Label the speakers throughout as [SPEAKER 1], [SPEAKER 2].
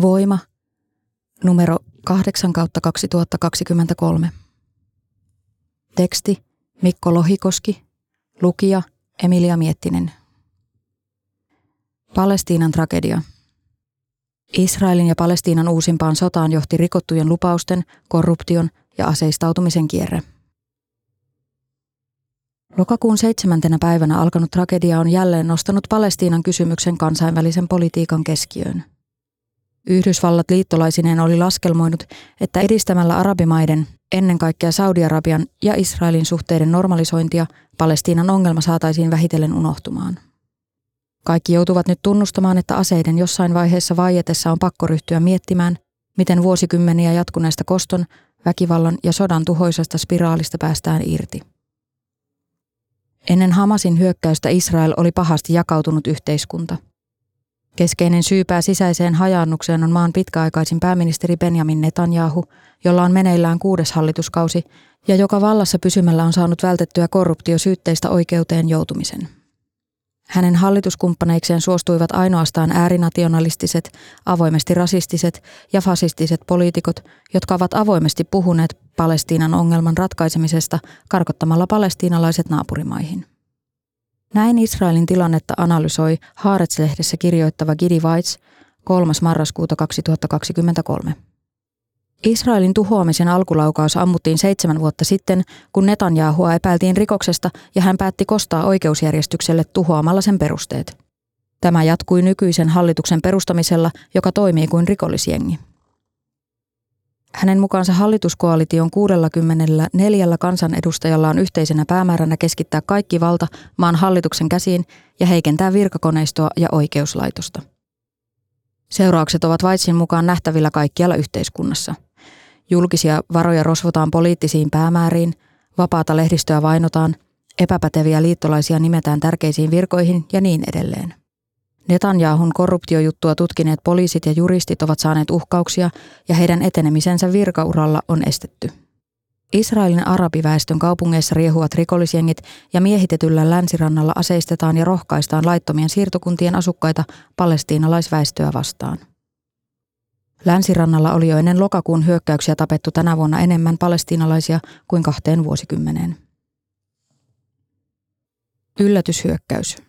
[SPEAKER 1] Voima, numero 8 kautta 2023. Teksti Mikko Lohikoski, lukija Emilia Miettinen. Palestiinan tragedia. Israelin ja Palestiinan uusimpaan sotaan johti rikottujen lupausten, korruption ja aseistautumisen kierre. Lokakuun seitsemäntenä päivänä alkanut tragedia on jälleen nostanut Palestiinan kysymyksen kansainvälisen politiikan keskiöön – Yhdysvallat liittolaisineen oli laskelmoinut, että edistämällä arabimaiden, ennen kaikkea Saudi-Arabian ja Israelin suhteiden normalisointia, Palestiinan ongelma saataisiin vähitellen unohtumaan. Kaikki joutuvat nyt tunnustamaan, että aseiden jossain vaiheessa vaietessa on pakko ryhtyä miettimään, miten vuosikymmeniä jatkuneesta koston, väkivallan ja sodan tuhoisesta spiraalista päästään irti. Ennen Hamasin hyökkäystä Israel oli pahasti jakautunut yhteiskunta – Keskeinen syypää sisäiseen hajaannukseen on maan pitkäaikaisin pääministeri Benjamin Netanyahu, jolla on meneillään kuudes hallituskausi ja joka vallassa pysymällä on saanut vältettyä korruptiosyytteistä oikeuteen joutumisen. Hänen hallituskumppaneikseen suostuivat ainoastaan äärinationalistiset, avoimesti rasistiset ja fasistiset poliitikot, jotka ovat avoimesti puhuneet Palestiinan ongelman ratkaisemisesta karkottamalla palestiinalaiset naapurimaihin. Näin Israelin tilannetta analysoi Haaretz-lehdessä kirjoittava Gidi Weitz 3. marraskuuta 2023. Israelin tuhoamisen alkulaukaus ammuttiin seitsemän vuotta sitten, kun Netanyahua epäiltiin rikoksesta ja hän päätti kostaa oikeusjärjestykselle tuhoamalla sen perusteet. Tämä jatkui nykyisen hallituksen perustamisella, joka toimii kuin rikollisjengi. Hänen mukaansa hallituskoalition 64 kansanedustajalla on yhteisenä päämääränä keskittää kaikki valta maan hallituksen käsiin ja heikentää virkakoneistoa ja oikeuslaitosta. Seuraukset ovat Vaitsin mukaan nähtävillä kaikkialla yhteiskunnassa. Julkisia varoja rosvotaan poliittisiin päämääriin, vapaata lehdistöä vainotaan, epäpäteviä liittolaisia nimetään tärkeisiin virkoihin ja niin edelleen. Netanyahun korruptiojuttua tutkineet poliisit ja juristit ovat saaneet uhkauksia ja heidän etenemisensä virkauralla on estetty. Israelin arabiväestön kaupungeissa riehuvat rikollisjengit ja miehitetyllä länsirannalla aseistetaan ja rohkaistaan laittomien siirtokuntien asukkaita palestiinalaisväestöä vastaan. Länsirannalla oli jo ennen lokakuun hyökkäyksiä tapettu tänä vuonna enemmän palestiinalaisia kuin kahteen vuosikymmeneen. Yllätyshyökkäys.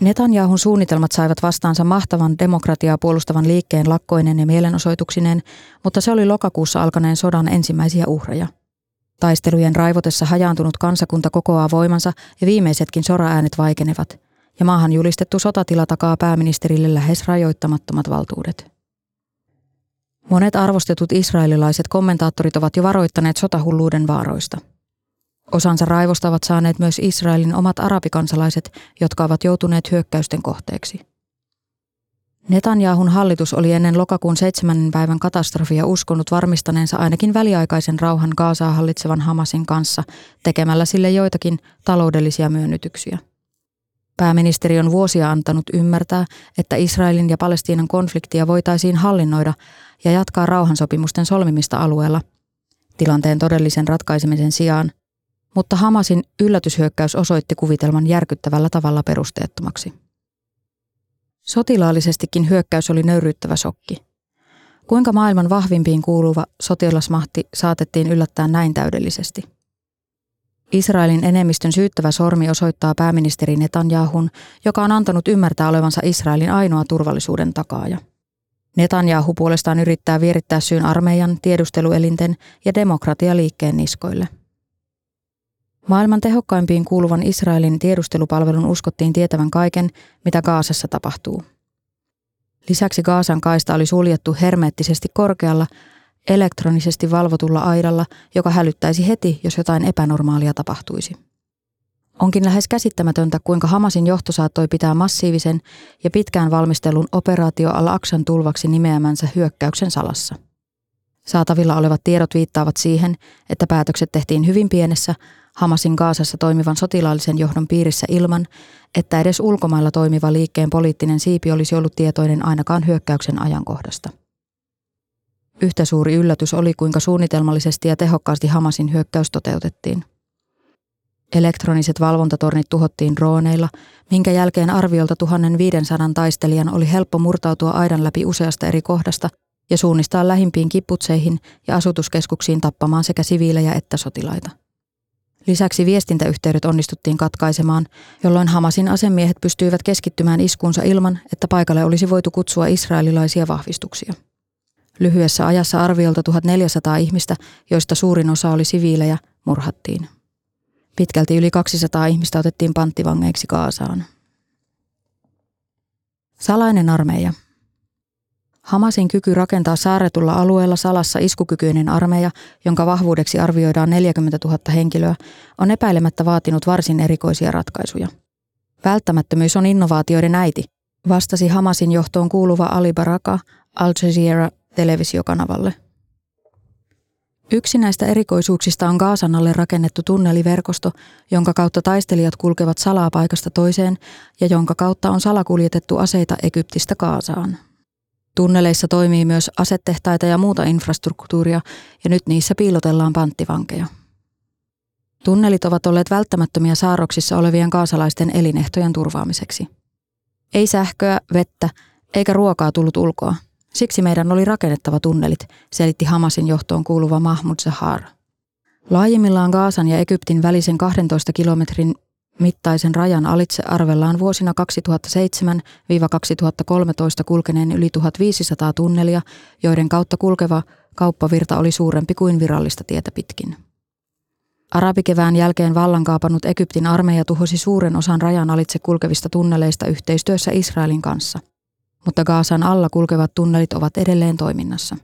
[SPEAKER 1] Netanyahun suunnitelmat saivat vastaansa mahtavan demokratiaa puolustavan liikkeen lakkoinen ja mielenosoituksineen, mutta se oli lokakuussa alkaneen sodan ensimmäisiä uhreja. Taistelujen raivotessa hajaantunut kansakunta kokoaa voimansa ja viimeisetkin soraäänet vaikenevat, ja maahan julistettu sotatila takaa pääministerille lähes rajoittamattomat valtuudet. Monet arvostetut israelilaiset kommentaattorit ovat jo varoittaneet sotahulluuden vaaroista – Osansa raivosta ovat saaneet myös Israelin omat arabikansalaiset, jotka ovat joutuneet hyökkäysten kohteeksi. Netanyahun hallitus oli ennen lokakuun seitsemännen päivän katastrofia uskonut varmistaneensa ainakin väliaikaisen rauhan Gaasaa hallitsevan Hamasin kanssa tekemällä sille joitakin taloudellisia myönnytyksiä. Pääministeri on vuosia antanut ymmärtää, että Israelin ja Palestiinan konfliktia voitaisiin hallinnoida ja jatkaa rauhansopimusten solmimista alueella. Tilanteen todellisen ratkaisemisen sijaan – mutta Hamasin yllätyshyökkäys osoitti kuvitelman järkyttävällä tavalla perusteettomaksi. Sotilaallisestikin hyökkäys oli nöyryyttävä shokki. Kuinka maailman vahvimpiin kuuluva sotilasmahti saatettiin yllättää näin täydellisesti? Israelin enemmistön syyttävä sormi osoittaa pääministeri Netanyahun, joka on antanut ymmärtää olevansa Israelin ainoa turvallisuuden takaaja. Netanyahu puolestaan yrittää vierittää syyn armeijan, tiedusteluelinten ja demokratialiikkeen niskoille – Maailman tehokkaimpiin kuuluvan Israelin tiedustelupalvelun uskottiin tietävän kaiken, mitä Gaasassa tapahtuu. Lisäksi Gaasan kaista oli suljettu hermeettisesti korkealla, elektronisesti valvotulla aidalla, joka hälyttäisi heti, jos jotain epänormaalia tapahtuisi. Onkin lähes käsittämätöntä, kuinka Hamasin johto saattoi pitää massiivisen ja pitkään valmistelun operaatio al-Aqsan tulvaksi nimeämänsä hyökkäyksen salassa. Saatavilla olevat tiedot viittaavat siihen, että päätökset tehtiin hyvin pienessä Hamasin Kaasassa toimivan sotilaallisen johdon piirissä ilman, että edes ulkomailla toimiva liikkeen poliittinen siipi olisi ollut tietoinen ainakaan hyökkäyksen ajankohdasta. Yhtä suuri yllätys oli, kuinka suunnitelmallisesti ja tehokkaasti Hamasin hyökkäys toteutettiin. Elektroniset valvontatornit tuhottiin drooneilla, minkä jälkeen arviolta 1500 taistelijan oli helppo murtautua aidan läpi useasta eri kohdasta ja suunnistaa lähimpiin kipputseihin ja asutuskeskuksiin tappamaan sekä siviilejä että sotilaita. Lisäksi viestintäyhteydet onnistuttiin katkaisemaan, jolloin Hamasin asemiehet pystyivät keskittymään iskuunsa ilman, että paikalle olisi voitu kutsua israelilaisia vahvistuksia. Lyhyessä ajassa arviolta 1400 ihmistä, joista suurin osa oli siviilejä, murhattiin. Pitkälti yli 200 ihmistä otettiin panttivangeiksi Kaasaan. Salainen armeija – Hamasin kyky rakentaa saarretulla alueella salassa iskukykyinen armeija, jonka vahvuudeksi arvioidaan 40 000 henkilöä, on epäilemättä vaatinut varsin erikoisia ratkaisuja. Välttämättömyys on innovaatioiden äiti, vastasi Hamasin johtoon kuuluva Ali Baraka Al Jazeera televisiokanavalle. Yksi näistä erikoisuuksista on Gaasan alle rakennettu tunneliverkosto, jonka kautta taistelijat kulkevat salaa paikasta toiseen ja jonka kautta on salakuljetettu aseita Egyptistä Kaasaan. Tunneleissa toimii myös asetehtaita ja muuta infrastruktuuria, ja nyt niissä piilotellaan panttivankeja. Tunnelit ovat olleet välttämättömiä saarroksissa olevien kaasalaisten elinehtojen turvaamiseksi. Ei sähköä, vettä eikä ruokaa tullut ulkoa. Siksi meidän oli rakennettava tunnelit, selitti Hamasin johtoon kuuluva Mahmud Zahar. Laajimmillaan Gaasan ja Egyptin välisen 12 kilometrin mittaisen rajan alitse arvellaan vuosina 2007-2013 kulkeneen yli 1500 tunnelia, joiden kautta kulkeva kauppavirta oli suurempi kuin virallista tietä pitkin. Arabikevään jälkeen vallankaapannut Egyptin armeija tuhosi suuren osan rajan alitse kulkevista tunneleista yhteistyössä Israelin kanssa, mutta Gaasan alla kulkevat tunnelit ovat edelleen toiminnassa.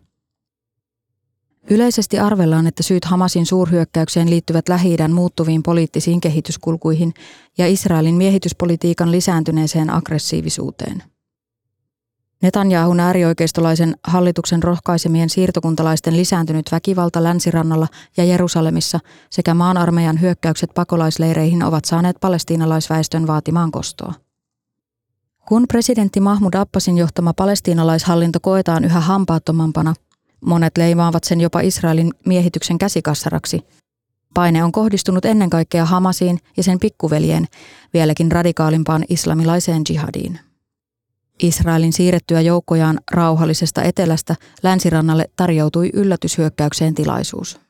[SPEAKER 1] Yleisesti arvellaan, että syyt Hamasin suurhyökkäykseen liittyvät lähi muuttuviin poliittisiin kehityskulkuihin ja Israelin miehityspolitiikan lisääntyneeseen aggressiivisuuteen. Netanyahun äärioikeistolaisen hallituksen rohkaisemien siirtokuntalaisten lisääntynyt väkivalta länsirannalla ja Jerusalemissa sekä maan armeijan hyökkäykset pakolaisleireihin ovat saaneet palestiinalaisväestön vaatimaan kostoa. Kun presidentti Mahmud Abbasin johtama palestiinalaishallinto koetaan yhä hampaattomampana, Monet leimaavat sen jopa Israelin miehityksen käsikassaraksi. Paine on kohdistunut ennen kaikkea Hamasiin ja sen pikkuveljeen, vieläkin radikaalimpaan islamilaiseen jihadiin. Israelin siirrettyä joukkojaan rauhallisesta etelästä länsirannalle tarjoutui yllätyshyökkäykseen tilaisuus.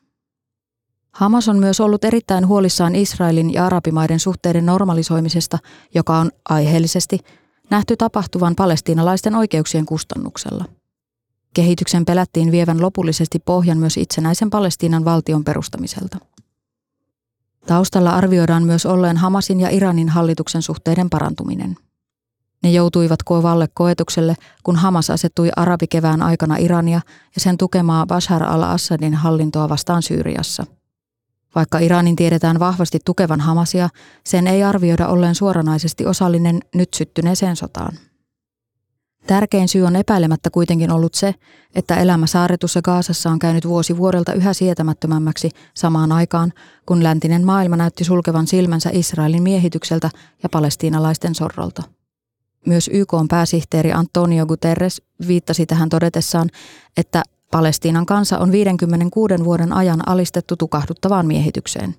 [SPEAKER 1] Hamas on myös ollut erittäin huolissaan Israelin ja arabimaiden suhteiden normalisoimisesta, joka on aiheellisesti nähty tapahtuvan palestiinalaisten oikeuksien kustannuksella – Kehityksen pelättiin vievän lopullisesti pohjan myös itsenäisen Palestiinan valtion perustamiselta. Taustalla arvioidaan myös olleen Hamasin ja Iranin hallituksen suhteiden parantuminen. Ne joutuivat kovalle koetukselle, kun Hamas asettui arabikevään aikana Irania ja sen tukemaa Bashar al-Assadin hallintoa vastaan Syyriassa. Vaikka Iranin tiedetään vahvasti tukevan Hamasia, sen ei arvioida olleen suoranaisesti osallinen nyt syttyneeseen sotaan. Tärkein syy on epäilemättä kuitenkin ollut se, että elämä saarretussa Gaasassa on käynyt vuosi vuodelta yhä sietämättömämmäksi samaan aikaan, kun läntinen maailma näytti sulkevan silmänsä Israelin miehitykseltä ja palestiinalaisten sorrolta. Myös YK pääsihteeri Antonio Guterres viittasi tähän todetessaan, että Palestiinan kansa on 56 vuoden ajan alistettu tukahduttavaan miehitykseen.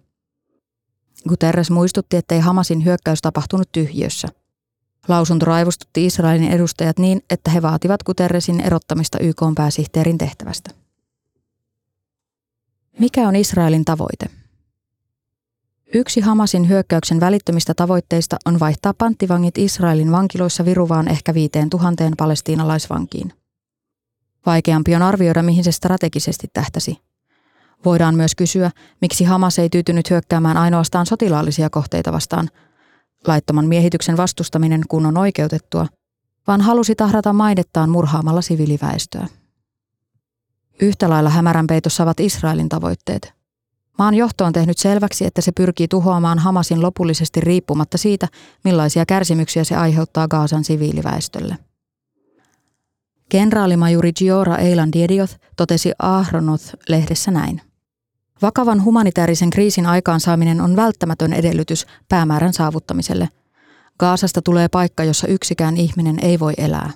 [SPEAKER 1] Guterres muistutti, ettei Hamasin hyökkäys tapahtunut tyhjössä – Lausunto raivostutti Israelin edustajat niin, että he vaativat Guterresin erottamista YK pääsihteerin tehtävästä. Mikä on Israelin tavoite? Yksi Hamasin hyökkäyksen välittömistä tavoitteista on vaihtaa panttivangit Israelin vankiloissa viruvaan ehkä viiteen tuhanteen palestiinalaisvankiin. Vaikeampi on arvioida, mihin se strategisesti tähtäsi. Voidaan myös kysyä, miksi Hamas ei tyytynyt hyökkäämään ainoastaan sotilaallisia kohteita vastaan, laittoman miehityksen vastustaminen kun on oikeutettua, vaan halusi tahrata maidettaan murhaamalla siviiliväestöä. Yhtä lailla hämärän peitossa ovat Israelin tavoitteet. Maan johto on tehnyt selväksi, että se pyrkii tuhoamaan Hamasin lopullisesti riippumatta siitä, millaisia kärsimyksiä se aiheuttaa Gaasan siviiliväestölle. Kenraalimajuri Giora Eilandiedioth totesi Ahronoth-lehdessä näin. Vakavan humanitaarisen kriisin aikaansaaminen on välttämätön edellytys päämäärän saavuttamiselle. Gaasasta tulee paikka, jossa yksikään ihminen ei voi elää.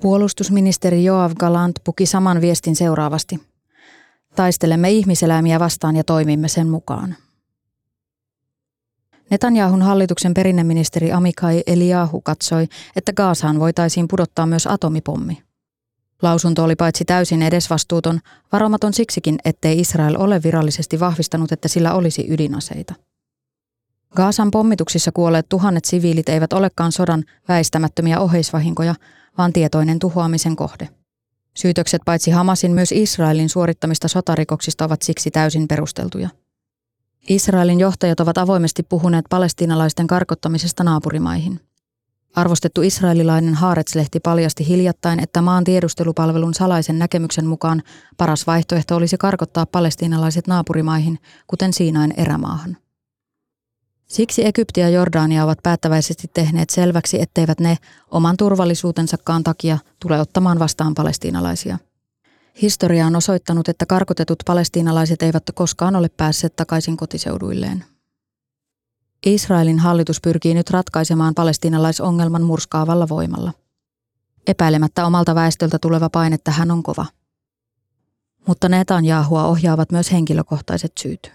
[SPEAKER 1] Puolustusministeri Joav Galant puki saman viestin seuraavasti. Taistelemme ihmiseläimiä vastaan ja toimimme sen mukaan. Netanyahun hallituksen perinneministeri Amikai Eliahu katsoi, että Gaasaan voitaisiin pudottaa myös atomipommi. Lausunto oli paitsi täysin edesvastuuton, varomaton siksikin, ettei Israel ole virallisesti vahvistanut, että sillä olisi ydinaseita. Gaasan pommituksissa kuolleet tuhannet siviilit eivät olekaan sodan väistämättömiä oheisvahinkoja, vaan tietoinen tuhoamisen kohde. Syytökset paitsi Hamasin myös Israelin suorittamista sotarikoksista ovat siksi täysin perusteltuja. Israelin johtajat ovat avoimesti puhuneet palestiinalaisten karkottamisesta naapurimaihin. Arvostettu israelilainen Haaretslehti paljasti hiljattain, että maan tiedustelupalvelun salaisen näkemyksen mukaan paras vaihtoehto olisi karkottaa palestiinalaiset naapurimaihin, kuten Siinain erämaahan. Siksi Egypti ja Jordania ovat päättäväisesti tehneet selväksi, etteivät ne oman turvallisuutensakaan takia tule ottamaan vastaan palestiinalaisia. Historia on osoittanut, että karkotetut palestiinalaiset eivät koskaan ole päässeet takaisin kotiseuduilleen. Israelin hallitus pyrkii nyt ratkaisemaan palestiinalaisongelman murskaavalla voimalla. Epäilemättä omalta väestöltä tuleva paine tähän on kova. Mutta Netanyahua ohjaavat myös henkilökohtaiset syyt.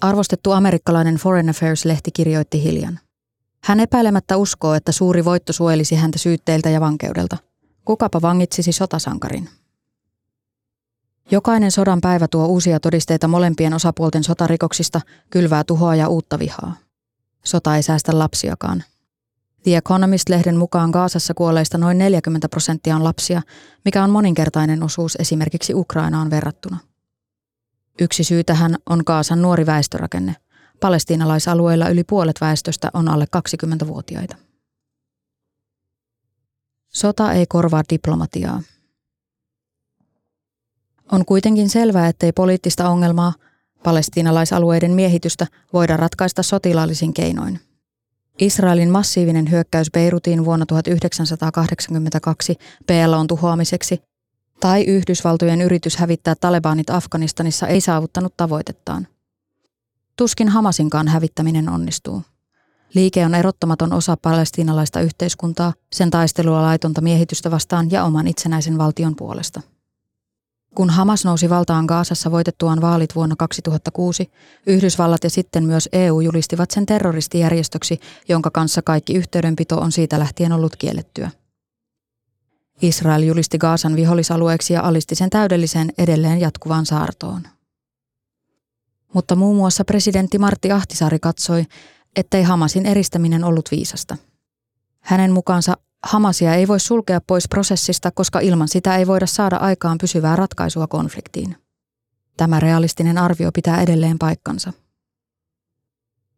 [SPEAKER 1] Arvostettu amerikkalainen Foreign Affairs-lehti kirjoitti hiljan. Hän epäilemättä uskoo, että suuri voitto suojelisi häntä syytteiltä ja vankeudelta. Kukapa vangitsisi sotasankarin? Jokainen sodan päivä tuo uusia todisteita molempien osapuolten sotarikoksista, kylvää tuhoa ja uutta vihaa. Sota ei säästä lapsiakaan. The Economist-lehden mukaan Gaasassa kuolleista noin 40 prosenttia on lapsia, mikä on moninkertainen osuus esimerkiksi Ukrainaan verrattuna. Yksi syy tähän on Gaasan nuori väestörakenne. Palestiinalaisalueilla yli puolet väestöstä on alle 20-vuotiaita. Sota ei korvaa diplomatiaa. On kuitenkin selvää, ettei poliittista ongelmaa, palestiinalaisalueiden miehitystä, voida ratkaista sotilaallisin keinoin. Israelin massiivinen hyökkäys Beirutiin vuonna 1982 PLOn tuhoamiseksi tai Yhdysvaltojen yritys hävittää talebanit Afganistanissa ei saavuttanut tavoitettaan. Tuskin Hamasinkaan hävittäminen onnistuu. Liike on erottamaton osa palestiinalaista yhteiskuntaa, sen taistelua laitonta miehitystä vastaan ja oman itsenäisen valtion puolesta. Kun Hamas nousi valtaan Gaasassa voitettuaan vaalit vuonna 2006, Yhdysvallat ja sitten myös EU julistivat sen terroristijärjestöksi, jonka kanssa kaikki yhteydenpito on siitä lähtien ollut kiellettyä. Israel julisti Gaasan vihollisalueeksi ja alisti sen täydelliseen edelleen jatkuvaan saartoon. Mutta muun muassa presidentti Martti Ahtisaari katsoi, ettei Hamasin eristäminen ollut viisasta. Hänen mukaansa Hamasia ei voi sulkea pois prosessista, koska ilman sitä ei voida saada aikaan pysyvää ratkaisua konfliktiin. Tämä realistinen arvio pitää edelleen paikkansa.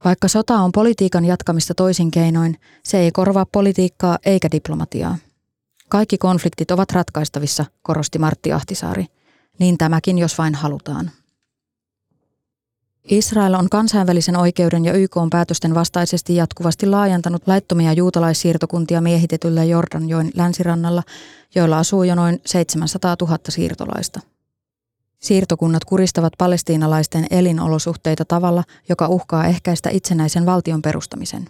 [SPEAKER 1] Vaikka sota on politiikan jatkamista toisin keinoin, se ei korvaa politiikkaa eikä diplomatiaa. Kaikki konfliktit ovat ratkaistavissa, korosti Martti Ahtisaari. Niin tämäkin, jos vain halutaan. Israel on kansainvälisen oikeuden ja YK on päätösten vastaisesti jatkuvasti laajentanut laittomia juutalaissiirtokuntia miehitetyllä Jordanjoen länsirannalla, joilla asuu jo noin 700 000 siirtolaista. Siirtokunnat kuristavat palestiinalaisten elinolosuhteita tavalla, joka uhkaa ehkäistä itsenäisen valtion perustamisen.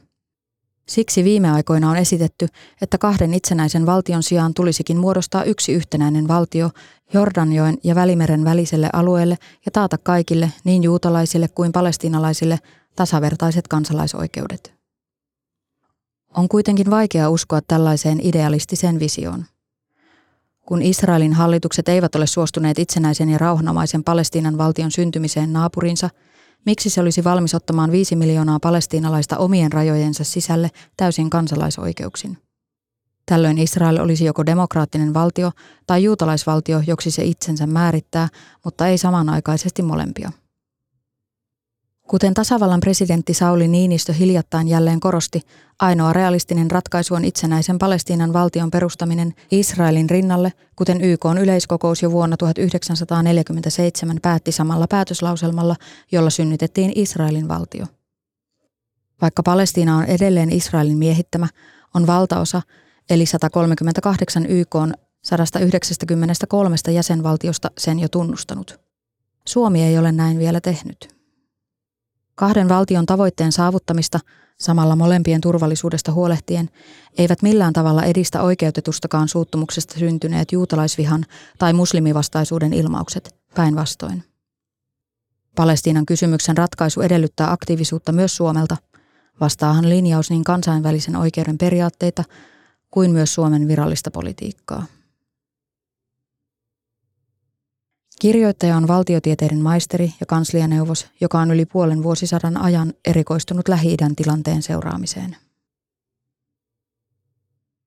[SPEAKER 1] Siksi viime aikoina on esitetty, että kahden itsenäisen valtion sijaan tulisikin muodostaa yksi yhtenäinen valtio Jordanjoen ja Välimeren väliselle alueelle ja taata kaikille, niin juutalaisille kuin palestiinalaisille, tasavertaiset kansalaisoikeudet. On kuitenkin vaikea uskoa tällaiseen idealistiseen visioon. Kun Israelin hallitukset eivät ole suostuneet itsenäisen ja rauhanomaisen Palestiinan valtion syntymiseen naapurinsa – Miksi se olisi valmis ottamaan viisi miljoonaa palestiinalaista omien rajojensa sisälle täysin kansalaisoikeuksin? Tällöin Israel olisi joko demokraattinen valtio tai juutalaisvaltio, joksi se itsensä määrittää, mutta ei samanaikaisesti molempia. Kuten tasavallan presidentti Sauli Niinistö hiljattain jälleen korosti, ainoa realistinen ratkaisu on itsenäisen Palestiinan valtion perustaminen Israelin rinnalle, kuten YK yleiskokous jo vuonna 1947 päätti samalla päätöslauselmalla, jolla synnytettiin Israelin valtio. Vaikka Palestiina on edelleen Israelin miehittämä, on valtaosa, eli 138 YK on 193 jäsenvaltiosta sen jo tunnustanut. Suomi ei ole näin vielä tehnyt. Kahden valtion tavoitteen saavuttamista, samalla molempien turvallisuudesta huolehtien, eivät millään tavalla edistä oikeutetustakaan suuttumuksesta syntyneet juutalaisvihan tai muslimivastaisuuden ilmaukset, päinvastoin. Palestiinan kysymyksen ratkaisu edellyttää aktiivisuutta myös Suomelta. Vastaahan linjaus niin kansainvälisen oikeuden periaatteita kuin myös Suomen virallista politiikkaa. Kirjoittaja on valtiotieteiden maisteri ja kanslianeuvos, joka on yli puolen vuosisadan ajan erikoistunut Lähi-idän tilanteen seuraamiseen.